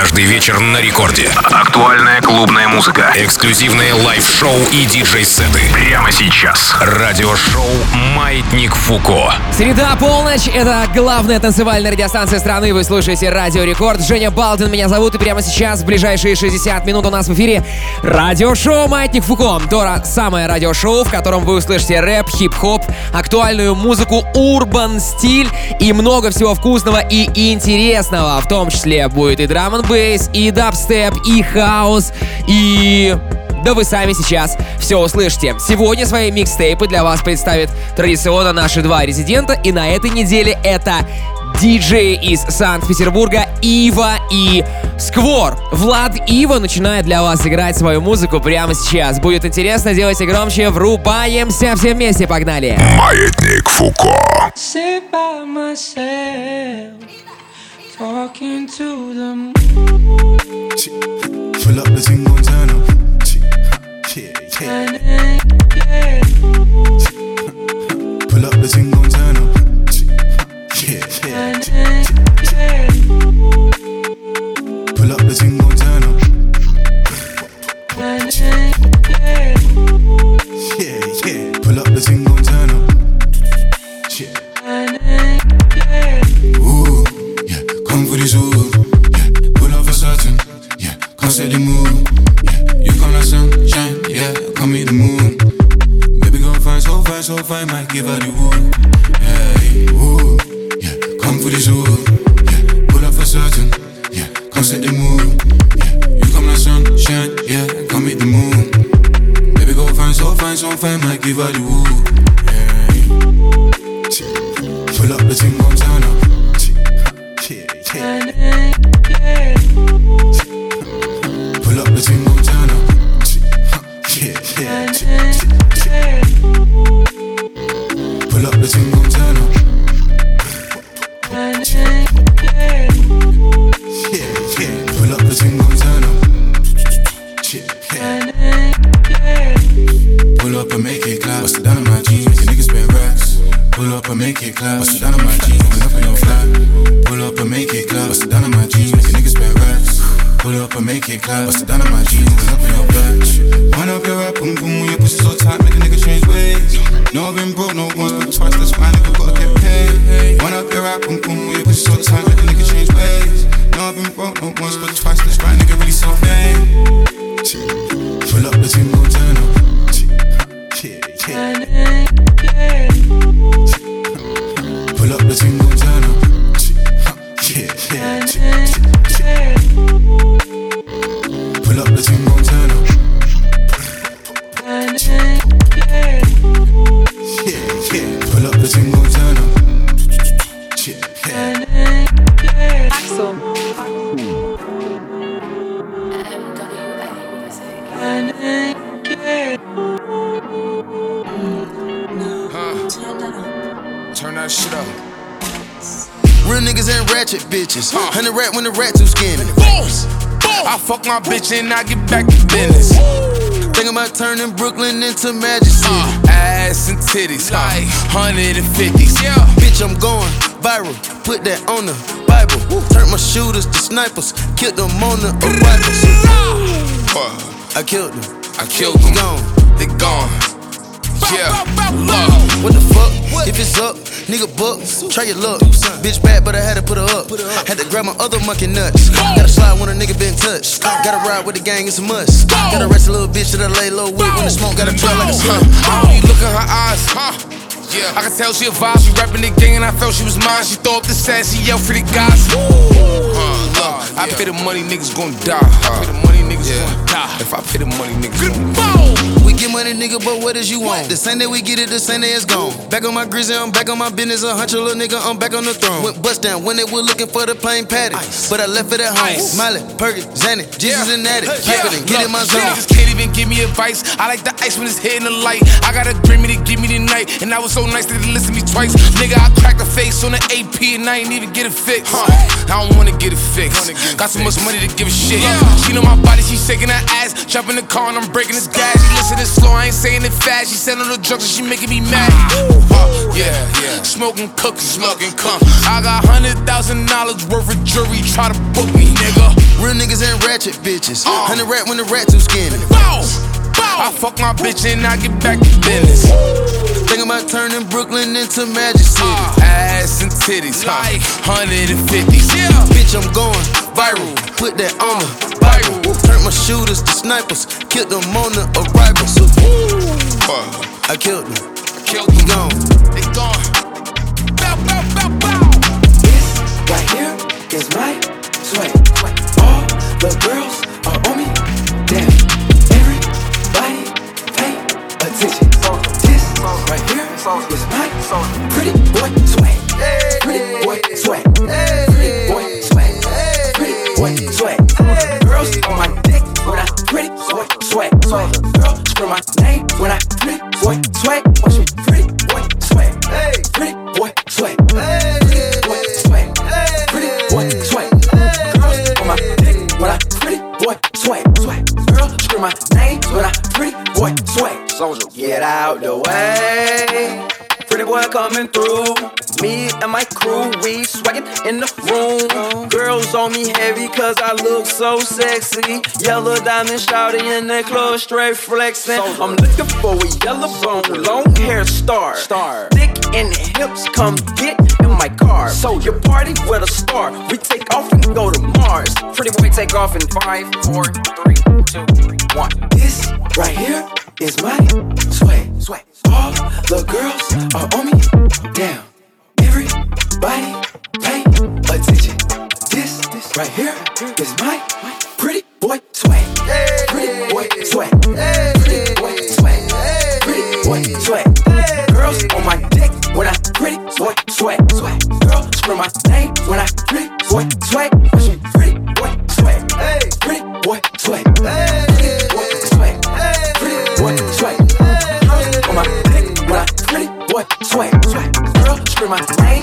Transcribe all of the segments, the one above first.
Каждый вечер на рекорде. Актуальная клубная музыка. Эксклюзивные лайв-шоу и диджей-сеты. Прямо сейчас. Радиошоу «Маятник Фуко». Среда, полночь. Это главная танцевальная радиостанция страны. Вы слушаете Радио Рекорд. Женя Балдин меня зовут. И прямо сейчас, в ближайшие 60 минут у нас в эфире радиошоу «Маятник Фуко». То самое радиошоу, в котором вы услышите рэп, хип-хоп, актуальную музыку, урбан стиль и много всего вкусного и интересного. В том числе будет и драм бейс, и дабстеп, и хаус, и... Да вы сами сейчас все услышите. Сегодня свои микстейпы для вас представит традиционно наши два резидента, и на этой неделе это диджеи из Санкт-Петербурга Ива и Сквор. Влад Ива начинает для вас играть свою музыку прямо сейчас. Будет интересно, делайте громче, врубаемся все вместе, погнали. Маятник Фуко. Talking to them. Pull up the gon' turn up. Yeah, yeah. Pull up the turn up. Yeah, yeah. Pull up the turn up. Yeah, yeah. Pull up the up. Come this ooh. Yeah. Pull up for certain. Yeah. Come the. Yeah. You come like sunshine. Yeah. Come the moon. Baby, gon' find so fine, so fine. Might give her the wood. Hey, ooh. Yeah. Come for this ooh. Yeah. Pull up for certain. Yeah. Come set the mood. Yeah. You come like sunshine. Yeah. Come meet the moon. Baby, go find so fine, so fine. Might give her the wood. Hey. Pull up the thing, gon' turn up. I get back to business. Think about turning Brooklyn into Magic City. Uh, ass and titties, like 150s. Yeah. Bitch, I'm going viral. Put that on the Bible. Turn my shooters to snipers. Killed them on the arrivals. Uh, I killed them. I killed them. Gone. They gone. Yeah. Look. What the fuck? If it's up, nigga buck, try your luck. Bitch bad, but I had to put her up. Had to grab my other monkey nuts. Gotta slide when a nigga been touched. Gotta ride with the gang, it's a must. Gotta rest a little bitch that I lay low with when the smoke gotta trail like a sun. When you look in her eyes, huh? Yeah, I can tell she a vibe. She rapping the gang and I felt she was mine. She throw up the sass, she yell for the guys. Uh, look, I pay the money, niggas gon' die. I pay the money, niggas gon' die. If I pay the money, niggas gon' die. Get money, nigga, but what is you want? The same day we get it, the same day it's gone. Back on my grizzly, I'm back on my business. A hunch little nigga, I'm back on the throne. Went bust down when they were looking for the plain patty. But I left it at home. Ice. Miley, Perky, Zanny, Jesus and Natty. Yeah, than get in my look, zone. Niggas can't even give me advice. I like the ice when it's hitting the light. I got a dream to give me the night. And I was so nice that they listen to me twice. Nigga, I cracked the face on the AP and I ain't even get it fixed. I don't wanna get it fixed. Got so much money to give a shit. Yeah. She know my body, she shaking her ass. Jump in the car and I'm breaking this gas. She listening slow, I ain't saying it fast. She said on the drugs and she making me mad. Uh, yeah, yeah. Smoking cookies, smoking cum. I got hundred thousand dollars worth of jewelry. Try to book me, nigga. Real niggas ain't ratchet bitches. Hundred rat when the rat too skinny. Bow. I fuck my bitch and I get back to business. Think about turning Brooklyn into Magic City. Uh, ass and titties, huh? 150s. Yeah. Bitch, I'm going viral. Put that on the Bible. Turn my shooters to snipers. Killed them on the arrival. So, I killed them. Killed He them. gone. They gone. Bow, bow, bow, bow. This right here is my sweat. All the girls are on attention. This right here is my pretty boy sweat. Pretty boy sweat. Pretty boy sweat. Pretty boy sweat. Girls on my dick when I pretty boy sweat. Girl scream my name when I pretty boy sweat. Watch me pretty boy sweat. Pretty boy sweat. Pretty boy sweat. Pretty boy sweat. Girls on my dick when I pretty boy. Girl scream my sweat. Get out the way. Pretty boy coming through. Me and my crew, we swaggin' in the room. Girls on me heavy cause I look so sexy. Yellow diamond shouting in the club, straight flexing. I'm looking for a yellow bone, long hair star. Star. Thick in the hips, come get my car. So your party with a star. We take off and go to Mars. Pretty boy take off in five, four, three, two, one. This right here is my sweat. Sweat. All the girls are on me. Down. Everybody pay attention. This, this right here is my pretty boy sweat. Pretty boy sweat. Pretty boy sweat. Pretty boy sweat. Pretty boy sweat. Sweat. Girl scream my name when I pretty boy sweat. Me pretty boy sweat. Pretty boy sweat. Pretty boy sweat. Pretty boy sweat. Girls on my dick when I pretty boy sweat. Sweat. Girl scream my name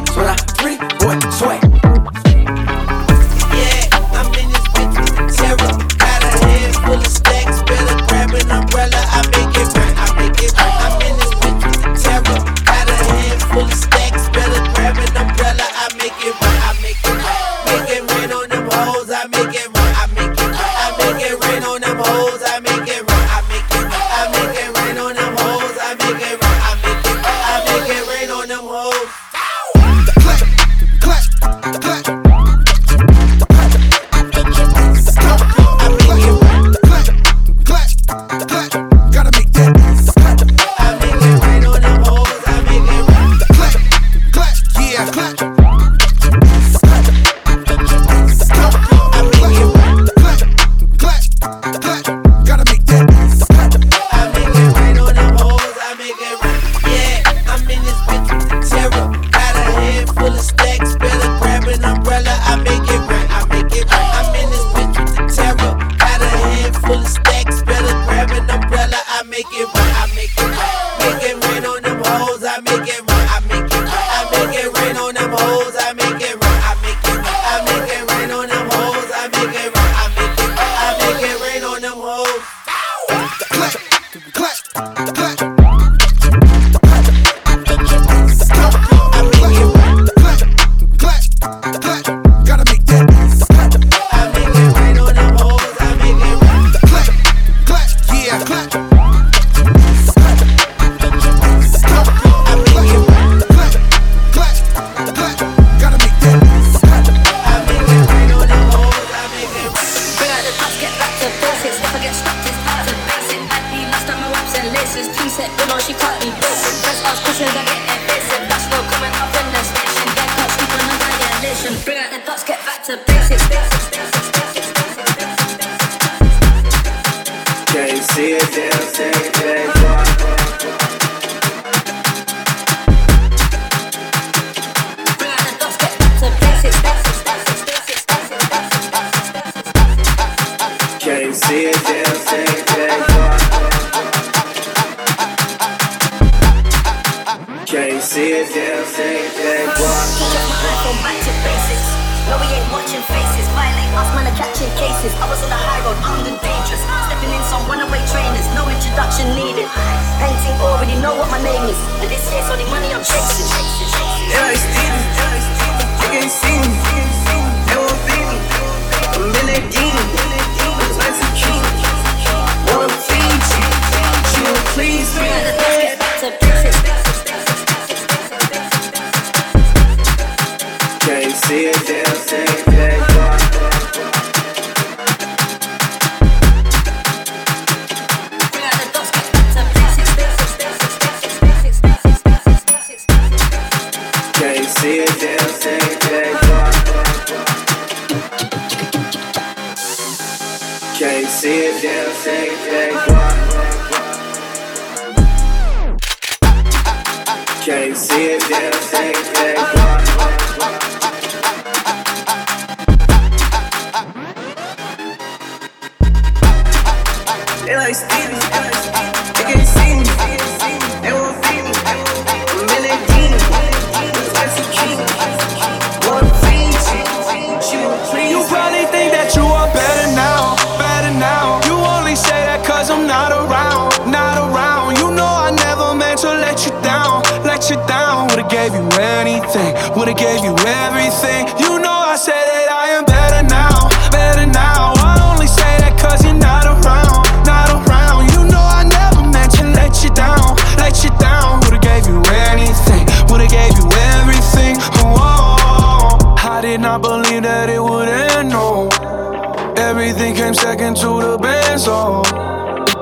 talking to the bands, oh.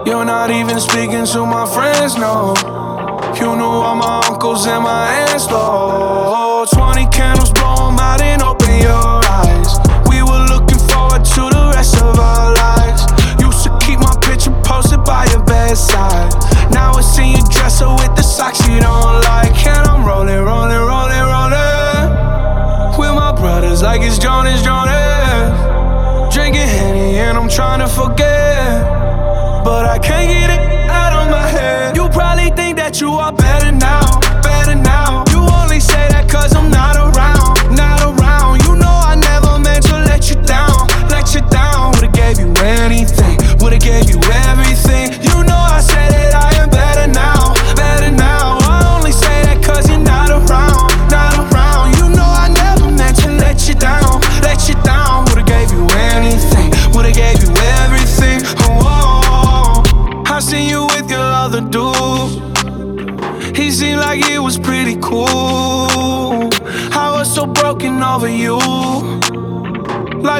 You're not even speaking to my friends, no. You knew all my uncles and my aunts.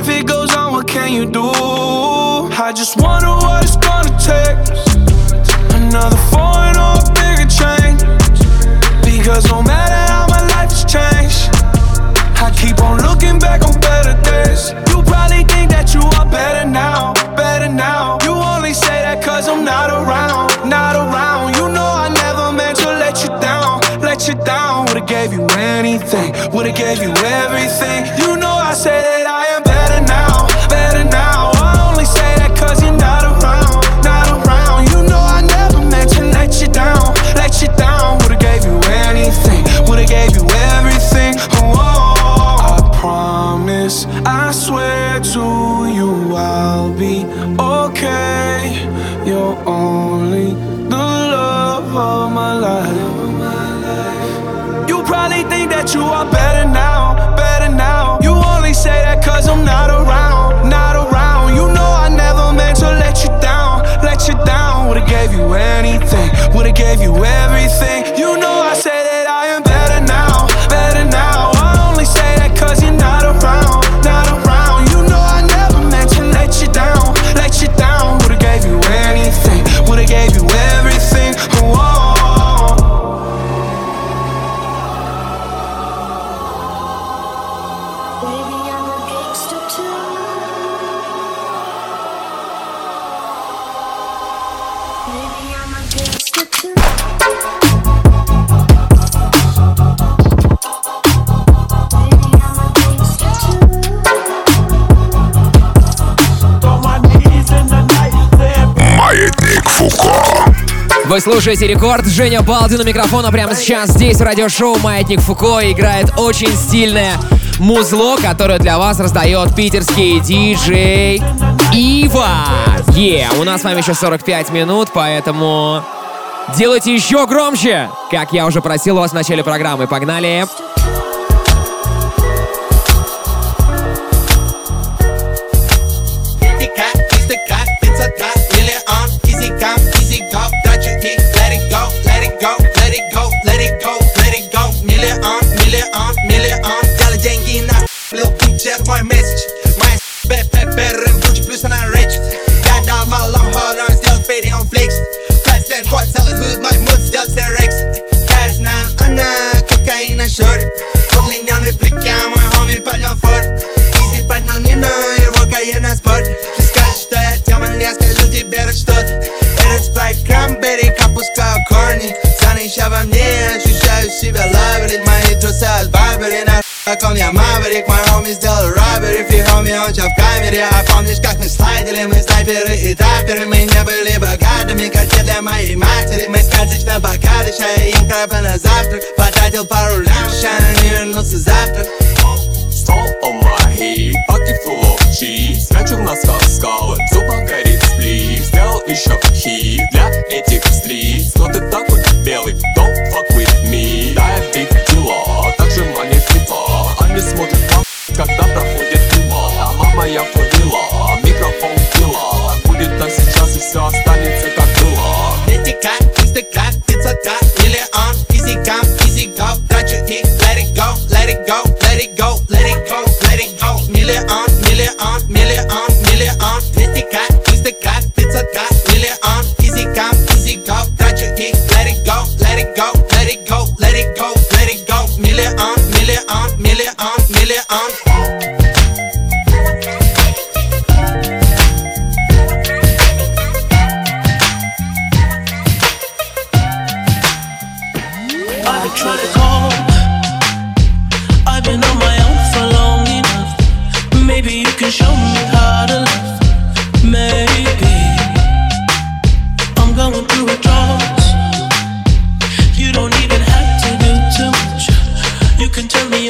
if it goes on, what can you do? I just wonder what it's gonna take. Another foreign or a bigger change. Because no matter how my life has changed, I keep on looking back on better days. You probably think that you are better now, better now. You only say that cause I'm not around, not around. You know I never meant to let you down, let you down. Would've gave you anything, would've gave you everything. You know I said gave you everything слушаете рекорд. Женя Балдин у микрофона прямо сейчас здесь в радиошоу «Маятник Фуко» играет очень стильное музло, которое для вас раздает питерский диджей Ива. Е, yeah, у нас с вами еще 45 минут, поэтому делайте еще громче, как я уже просил у вас в начале программы. Погнали! Погнали! закон, я маврик My homies делаю robbery, фри хоми, он чё в камере А помнишь, как мы слайдили, мы снайперы и таперы Мы не были богатыми, как те для моей матери Мы скатились на бокалы, чая и крабы на завтрак Потратил пару лям, ща не вернуться завтра Stall on my head, pocket full of cheese. Зуба горит сплит Сделал еще хит для этих стриц Но ты такой белый, I've been. I've been on my own for long enough. Maybe you can show me how to love. Maybe I'm going through. You don't even have to do too much. You can me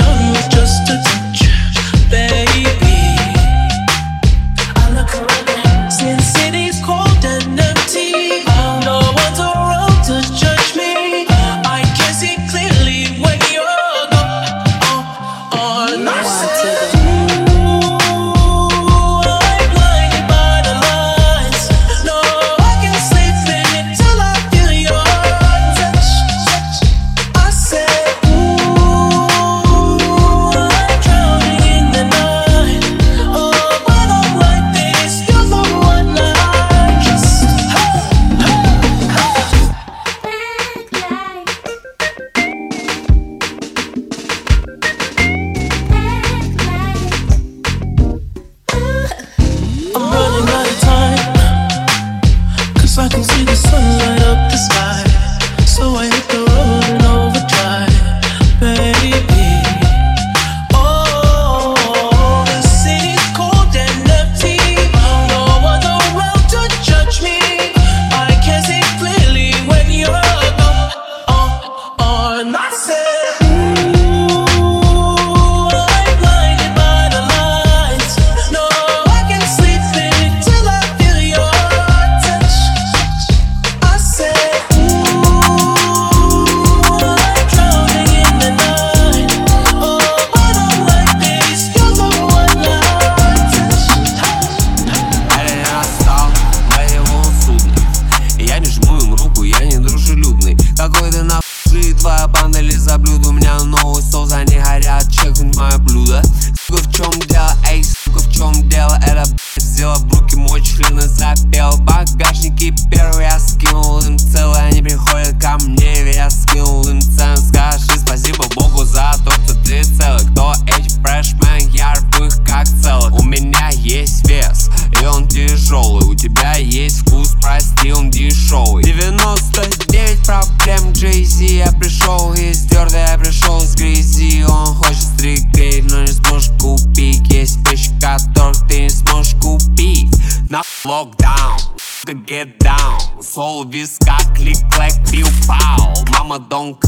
Biscar, clic, clac, piu, pau. Mama don't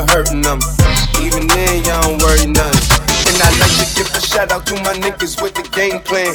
never hurting them. Even then, y'all don't worry nothing. And I like to give a shout out to my niggas with the game plan.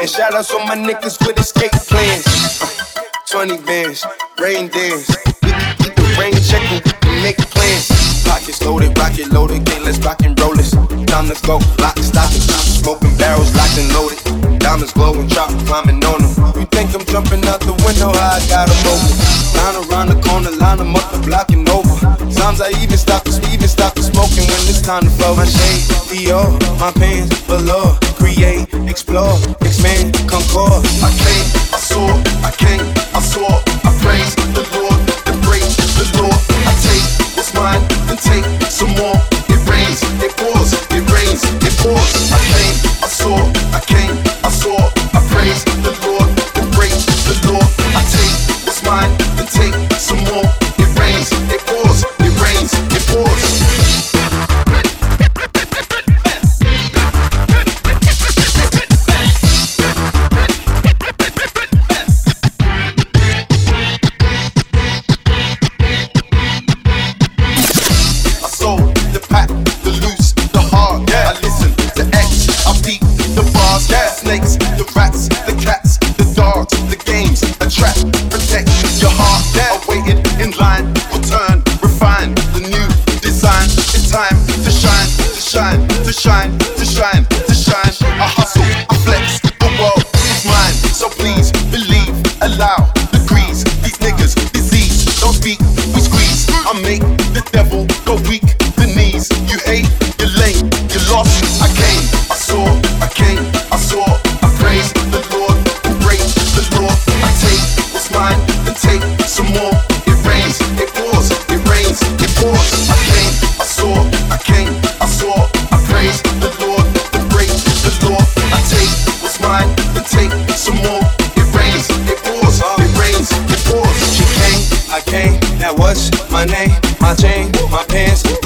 And shout outs to my niggas with escape plans. Uh, 20 bands, rain dance. We can keep the rain check and we can make plans. Pockets loaded, rocket loaded, okay, let's rock and roll this. Time to go, lock, stock, and smoking barrels locked and loaded. Diamonds glowing, drop, climbing on them. You think I'm jumping out the window? I got got 'em over. Line around the corner, line 'em up the block and over. Sometimes I even stop the even stop the smoking when it's time to flow. My shade, Dior, my pants, below. Create, explore, expand, concord. I came, I saw, I came, I saw, I praise the Lord, embrace the Lord. I take what's mine and take some more.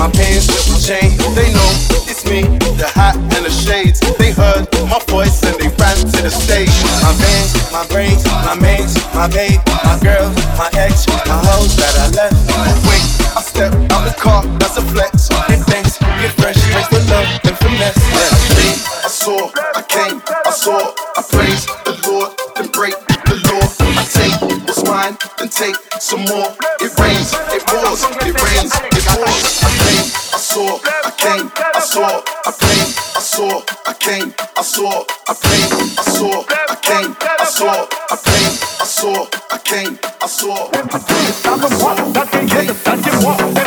My pants with the chain. They know it's me, the hat and the shades. They heard my voice and they ran to the stage. My bands, my brains, my mates, my babe, my girl, my ex, my hoes that I left. Wait, I step out the car, that's a flex. Get thanks, get fresh, thanks for love and finesse. I Yeah. came, I saw, I came, I saw. I praise the Lord and break the law. I take what's mine and take some more. It rains, it pours, it rains, saw, I came, I saw, I came, I saw, I came, I saw, I came, I saw, I came, I saw, I came, I saw. I came. I saw, I came. I var, I yedi, I var, I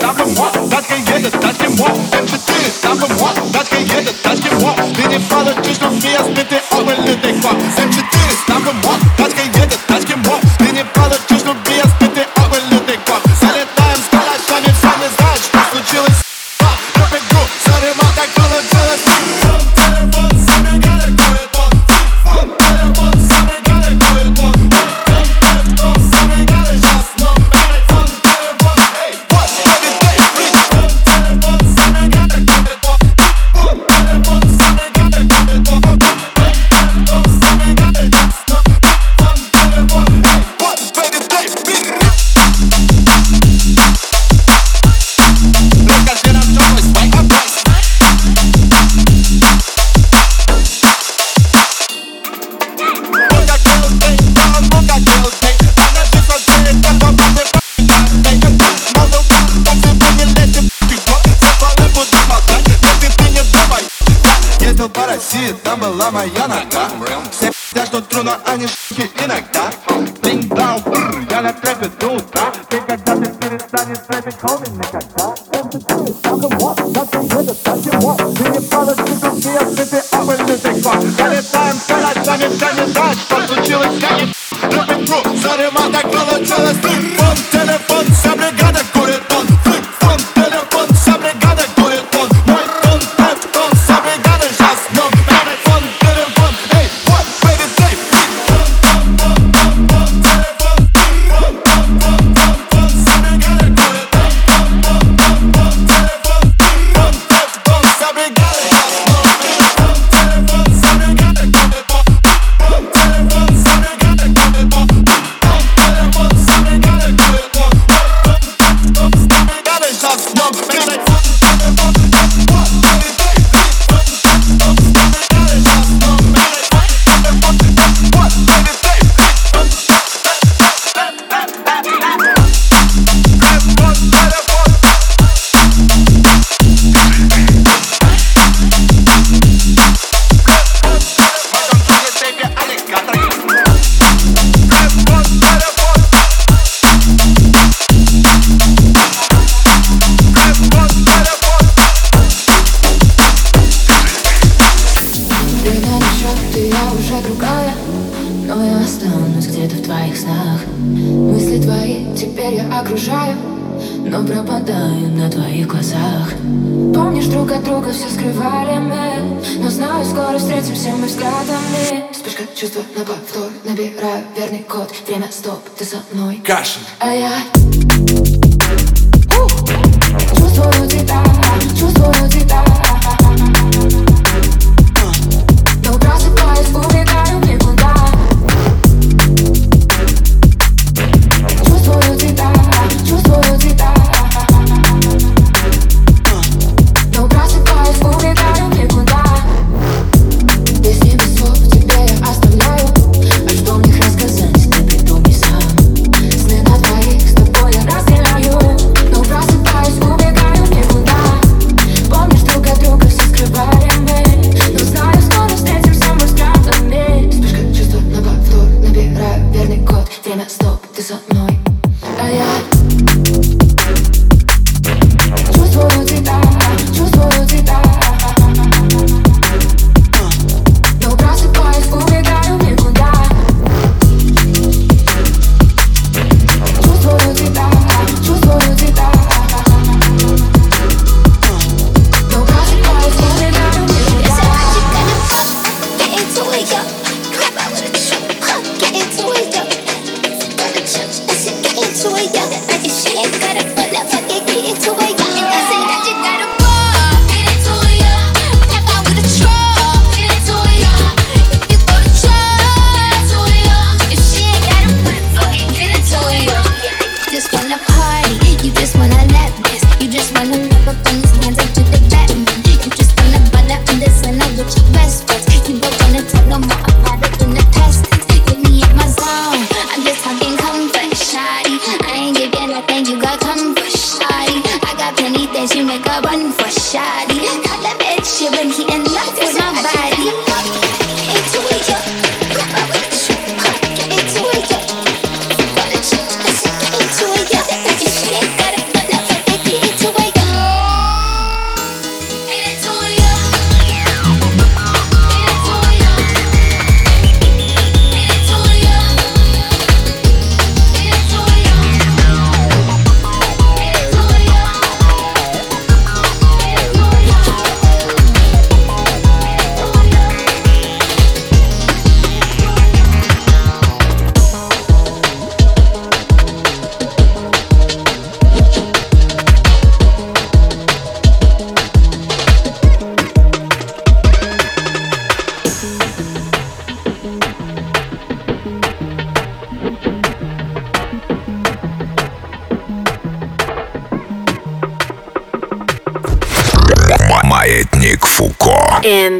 Tatlım I tatlım I tatlım I empathy. I var, I yedi, I var. I falı I fiyas I ama I Empathy. Но они ш**ки иногда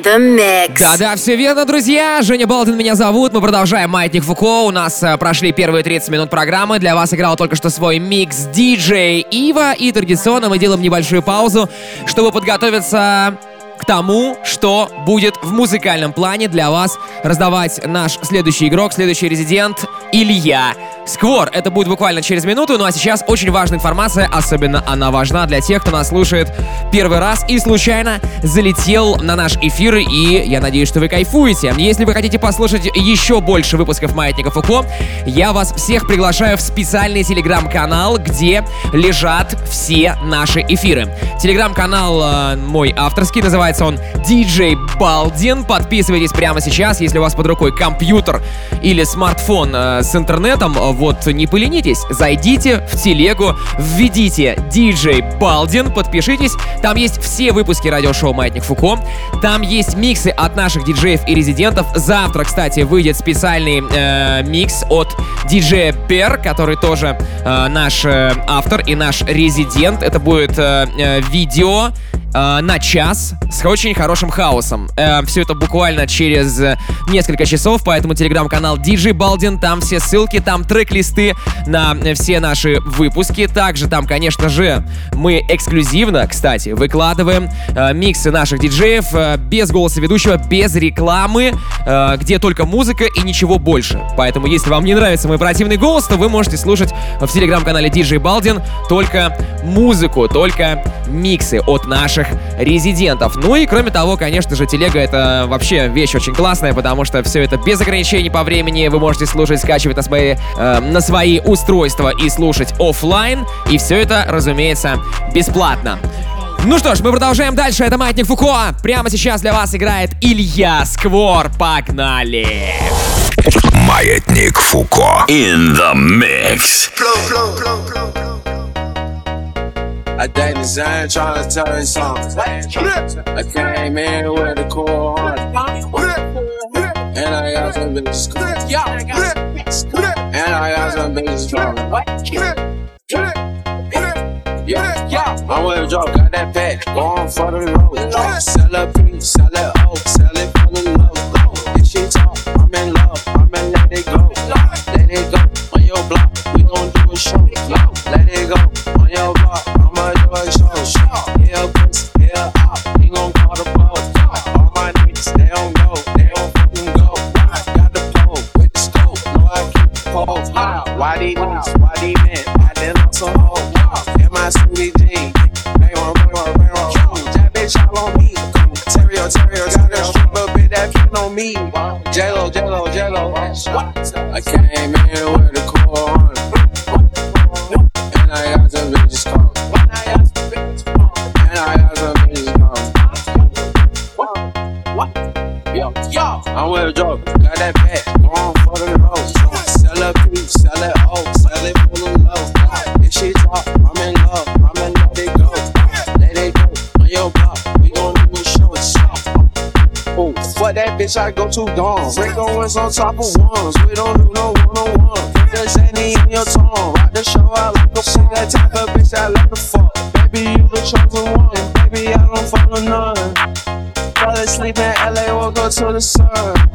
The mix. Да-да, все верно, друзья. Женя Балдин меня зовут. Мы продолжаем Маятник Фуко. У нас э, прошли первые 30 минут программы. Для вас играл только что свой микс диджей Ива. И традиционно мы делаем небольшую паузу, чтобы подготовиться к тому, что будет в музыкальном плане для вас раздавать наш следующий игрок, следующий резидент Илья. Сквор, это будет буквально через минуту, ну а сейчас очень важная информация, особенно она важна для тех, кто нас слушает первый раз и случайно залетел на наш эфир, и я надеюсь, что вы кайфуете. Если вы хотите послушать еще больше выпусков Маятника Фуко, я вас всех приглашаю в специальный телеграм-канал, где лежат все наши эфиры. Телеграм-канал э, мой авторский, называется он DJ Балдин. Подписывайтесь прямо сейчас, если у вас под рукой компьютер или смартфон э, с интернетом, вот не поленитесь, зайдите в телегу, введите DJ Балдин, подпишитесь, там есть все выпуски радиошоу Маятник Фуко, там есть миксы от наших диджеев и резидентов. Завтра, кстати, выйдет специальный э, микс от диджея Бер, который тоже э, наш э, автор и наш резидент. Это будет э, э, видео э, на час с очень хорошим хаосом. Э, все это буквально через э, несколько часов, поэтому телеграм-канал DJ Балдин, там все ссылки, там трек-листы на э, все наши выпуски. Также там, конечно же, мы эксклюзивно, кстати, выкладываем э, миксы наших диджеев э, без голоса ведущего, без рекламы, э, где только музыка и ничего больше. Поэтому, если вам не нравится мой противный голос, то вы можете слушать в телеграм-канале DJ Балдин только музыку, только миксы от наших резидентов. Ну и кроме того, конечно же, телега это вообще вещь очень классная, потому что все это без ограничений по времени. Вы можете слушать, скачивать на свои, э, на свои устройства и слушать офлайн. И все это, разумеется, бесплатно. Ну что ж, мы продолжаем дальше. Это Маятник Фуко. Прямо сейчас для вас играет Илья Сквор. Погнали! Маятник Фуко. In the mix. I did design trying to turn songs. I came in with a cool heart. And I got some bitches And I got some bitches Yeah, I'm with a drop, got that pack, going for the road. Sell a piece, sell it oh, sell it for the low. If she talk, I'm in love, I'm in let it go. Let it go on your block, we gon' do a show. Let it go on your block, A show. Yeah, pussy, yeah, op, he gon' call the boat. All my niggas, they don't go, they don't fucking go. I got the pole with the scope, know I keep the pole high. Why these niggas, why these men, I didn't look so old. In my sweetie jeans, bang on, bang on, bang on. That bitch all on me. Terrio, Terrio, got a stripper, bitch that pin on me. Jello, Jello, Jello. I came in with bitch, I go too gone. Break owens on top of ones, we don't do no one on one. Put the Zanny in your tongue, rock the show I like a see that type of bitch I like to fuck. Baby, you the chosen one, baby, I don't follow none. Fall asleep in LA, woke up to the sun.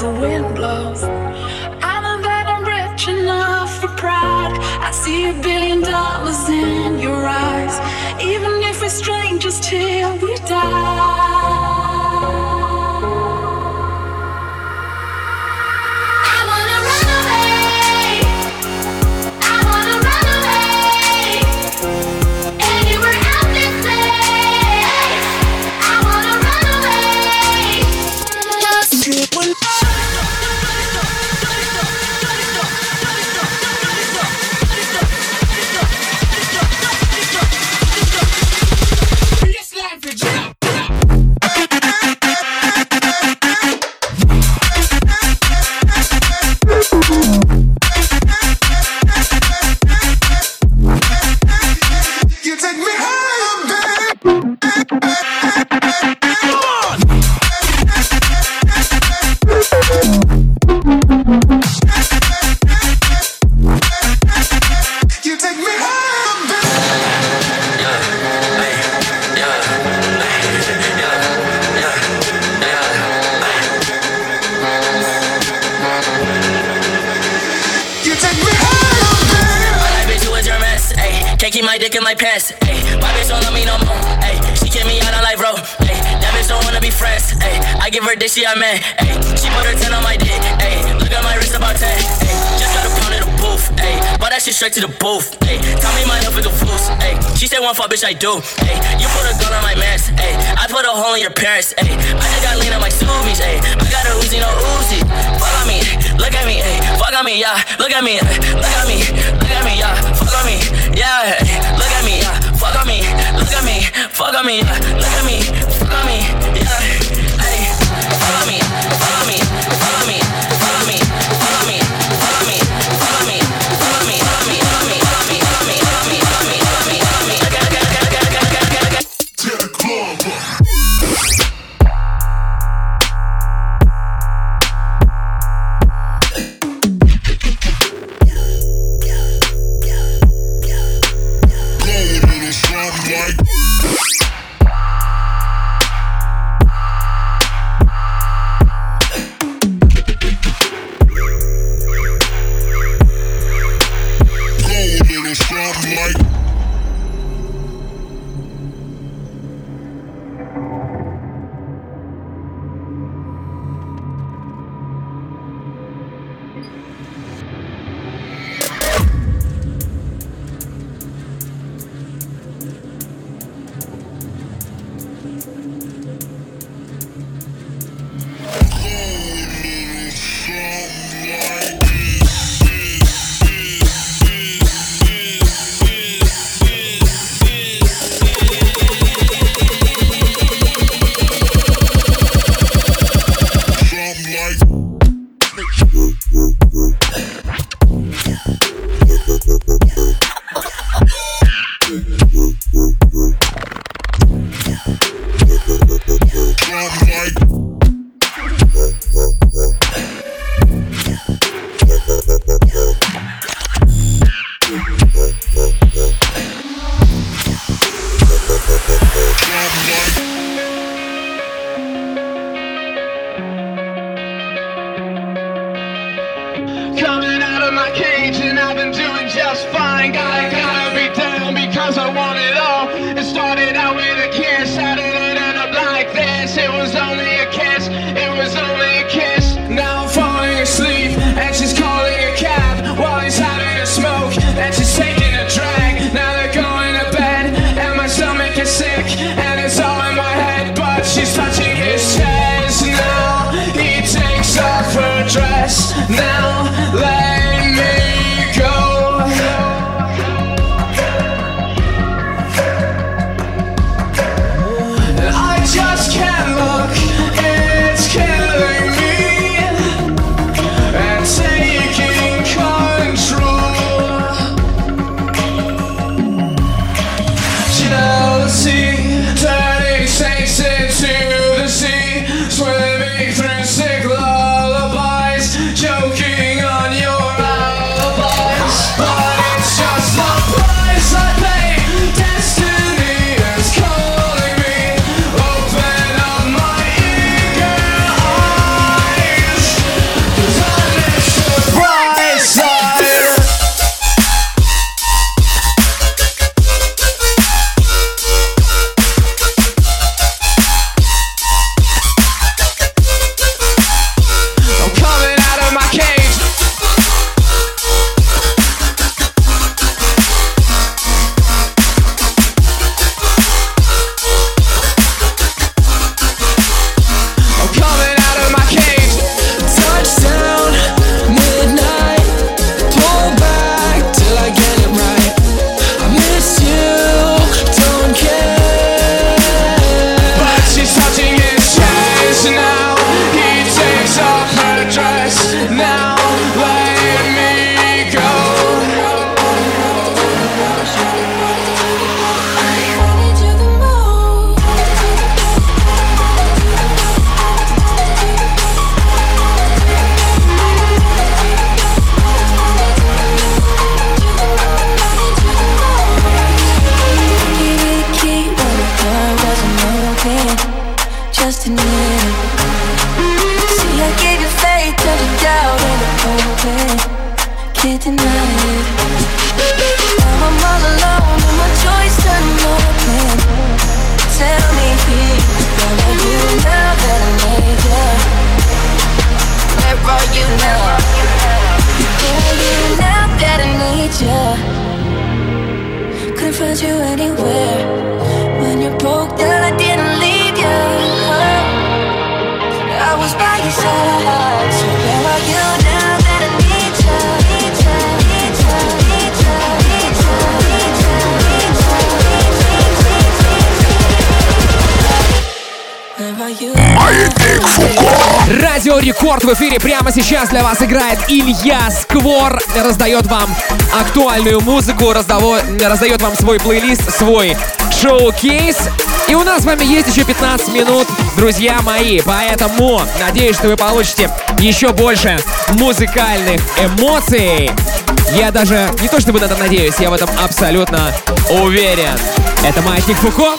The wind blows. straight to the booth. Ayy, tell me my health is a fools. Ayy, she said one fuck, bitch, I do. Ayy, you put a gun on my mask. Ayy, I put a hole in your parents. Ayy, I just got lean on my smoothies. Ayy, I got a Uzi, no Uzi. Fuck on me, look at me. Ayy, fuck on me, yeah. Look at me, look at me, look at me, yeah. Fuck on me, yeah. Look at me, yeah. Fuck on me, look at me, fuck on me, yeah. Look at me, fuck on me, yeah. сейчас играет Илья Сквор, раздает вам актуальную музыку, раздаво, раздает вам свой плейлист, свой шоу-кейс. И у нас с вами есть еще 15 минут, друзья мои. Поэтому надеюсь, что вы получите еще больше музыкальных эмоций. Я даже не то чтобы на это надеюсь, я в этом абсолютно уверен. Это Маятник Фуко.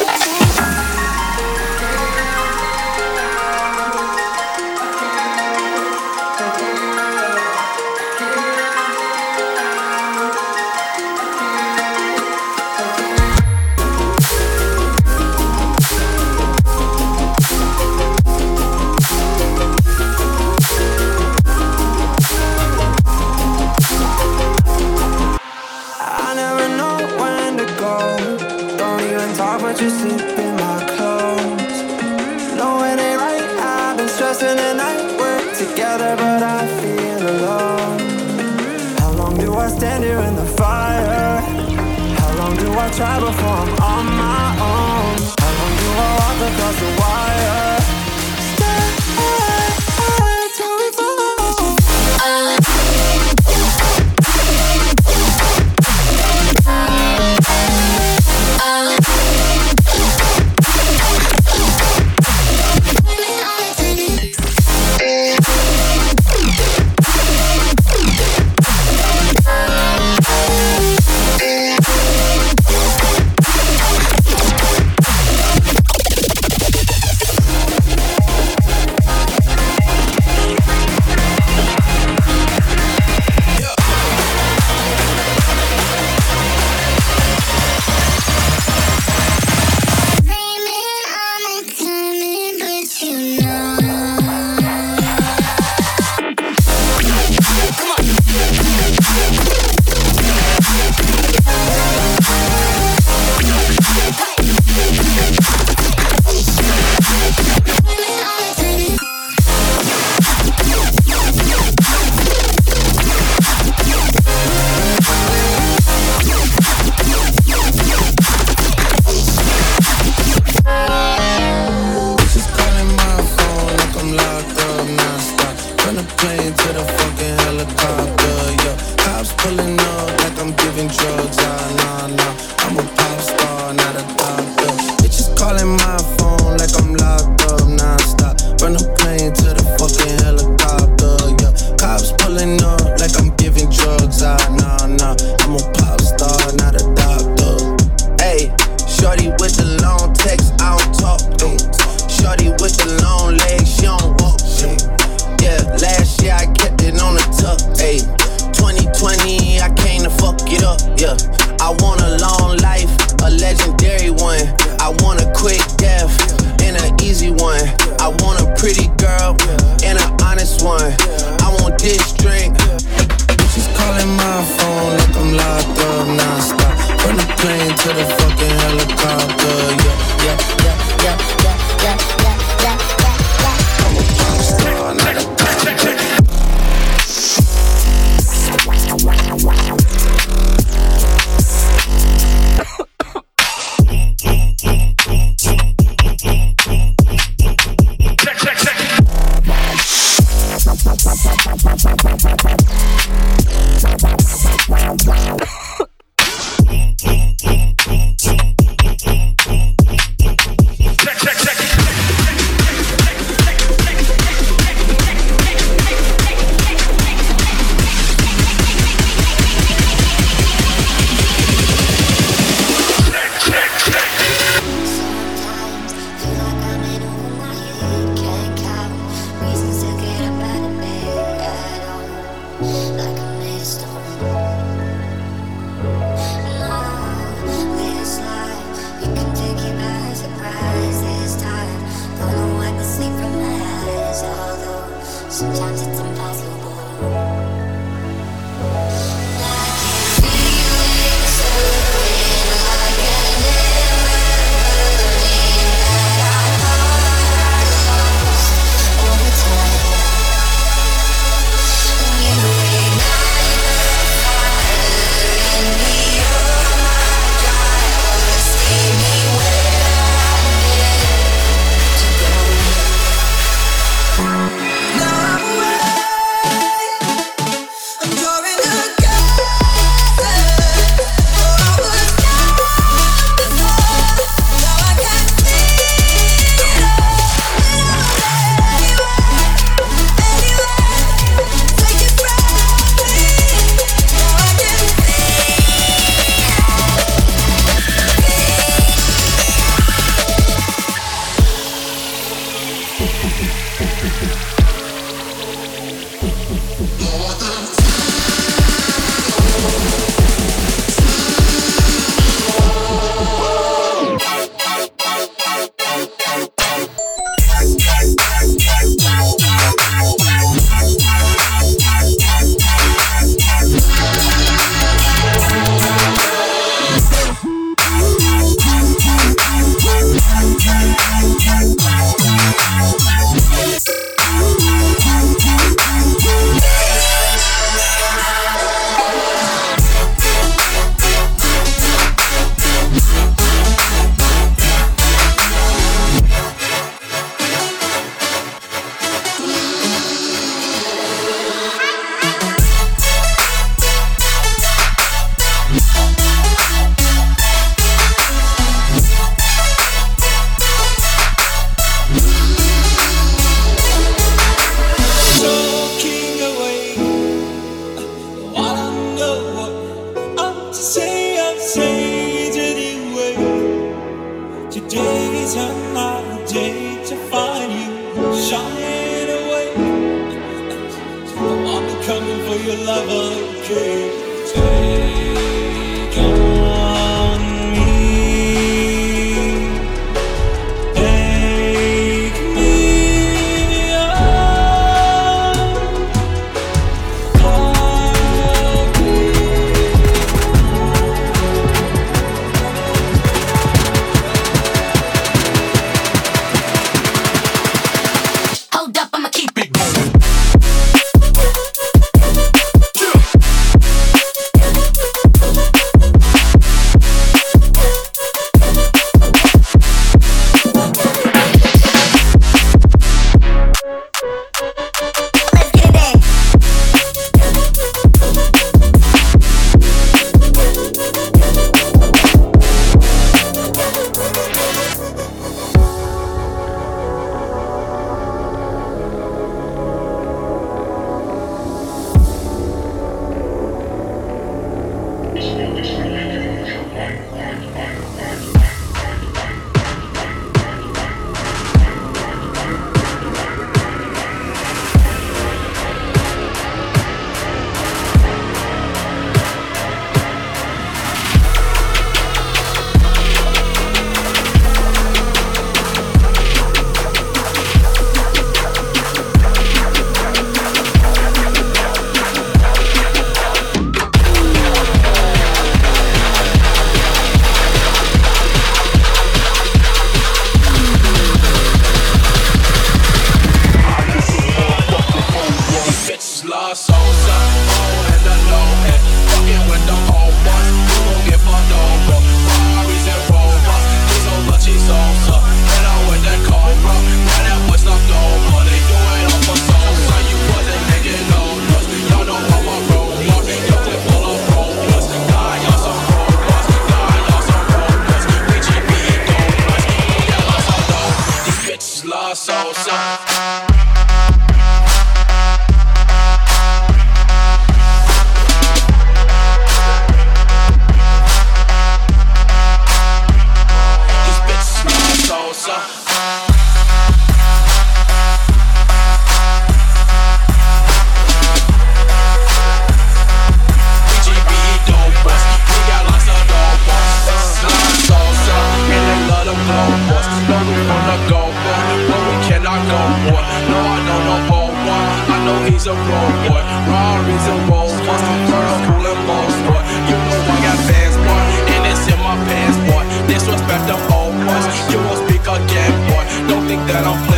You know I got fans, boy, and it's in my pants, boy. Disrespect them old boys. You won't speak again, boy. Don't think that I'm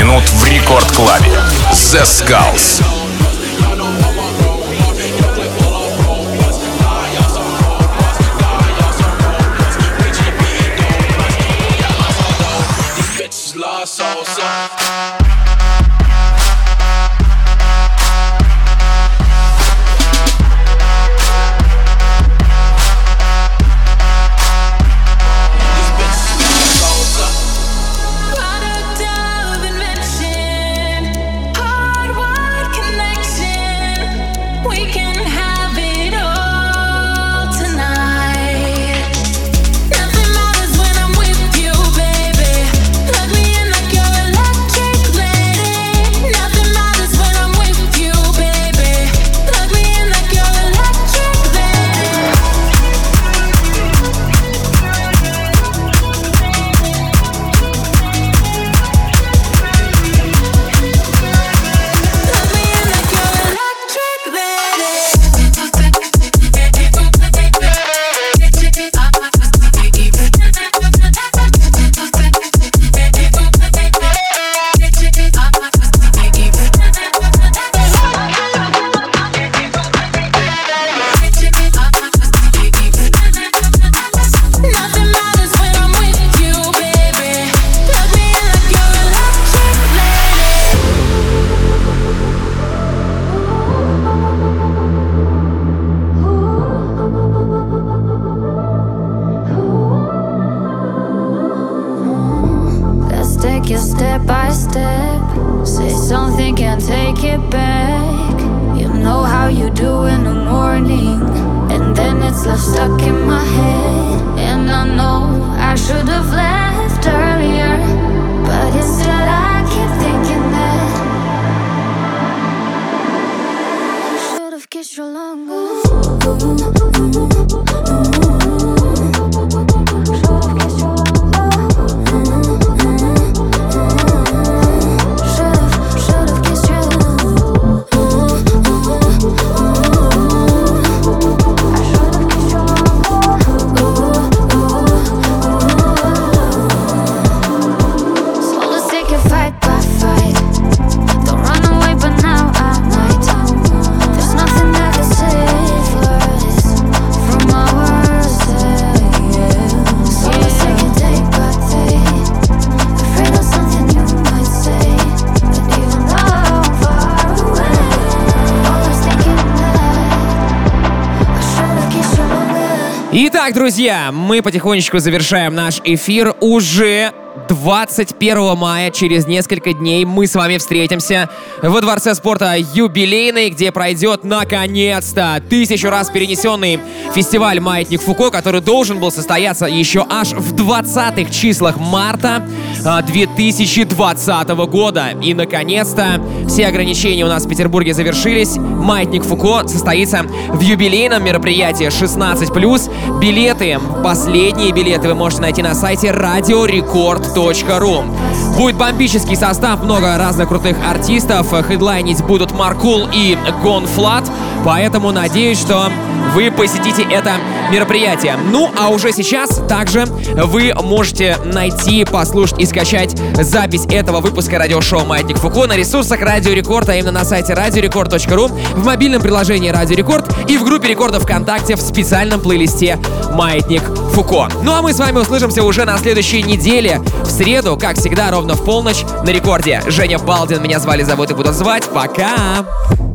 минут в рекорд-клабе. The Skulls. Друзья, мы потихонечку завершаем наш эфир уже 21 мая, через несколько дней, мы с вами встретимся во Дворце спорта «Юбилейный», где пройдет, наконец-то, тысячу раз перенесенный фестиваль «Маятник Фуко», который должен был состояться еще аж в 20-х числах марта а, 2020 года. И, наконец-то, все ограничения у нас в Петербурге завершились. «Маятник Фуко» состоится в юбилейном мероприятии 16+. Билеты, последние билеты вы можете найти на сайте radiorecord.ru. Будет бомбический состав, много разных крутых артистов. Хедлайнить будут Маркул и Гонфлат. Поэтому надеюсь, что вы посетите это мероприятие. Ну, а уже сейчас также вы можете найти, послушать и скачать запись этого выпуска радиошоу «Маятник Фуко» на ресурсах Радио Рекорд, а именно на сайте radiorecord.ru, в мобильном приложении Радио Рекорд и в группе рекордов ВКонтакте в специальном плейлисте «Маятник Фуко». Ну а мы с вами услышимся уже на следующей неделе, в среду, как всегда, ровно в полночь на рекорде. Женя Балдин, меня звали, зовут и буду звать. Пока!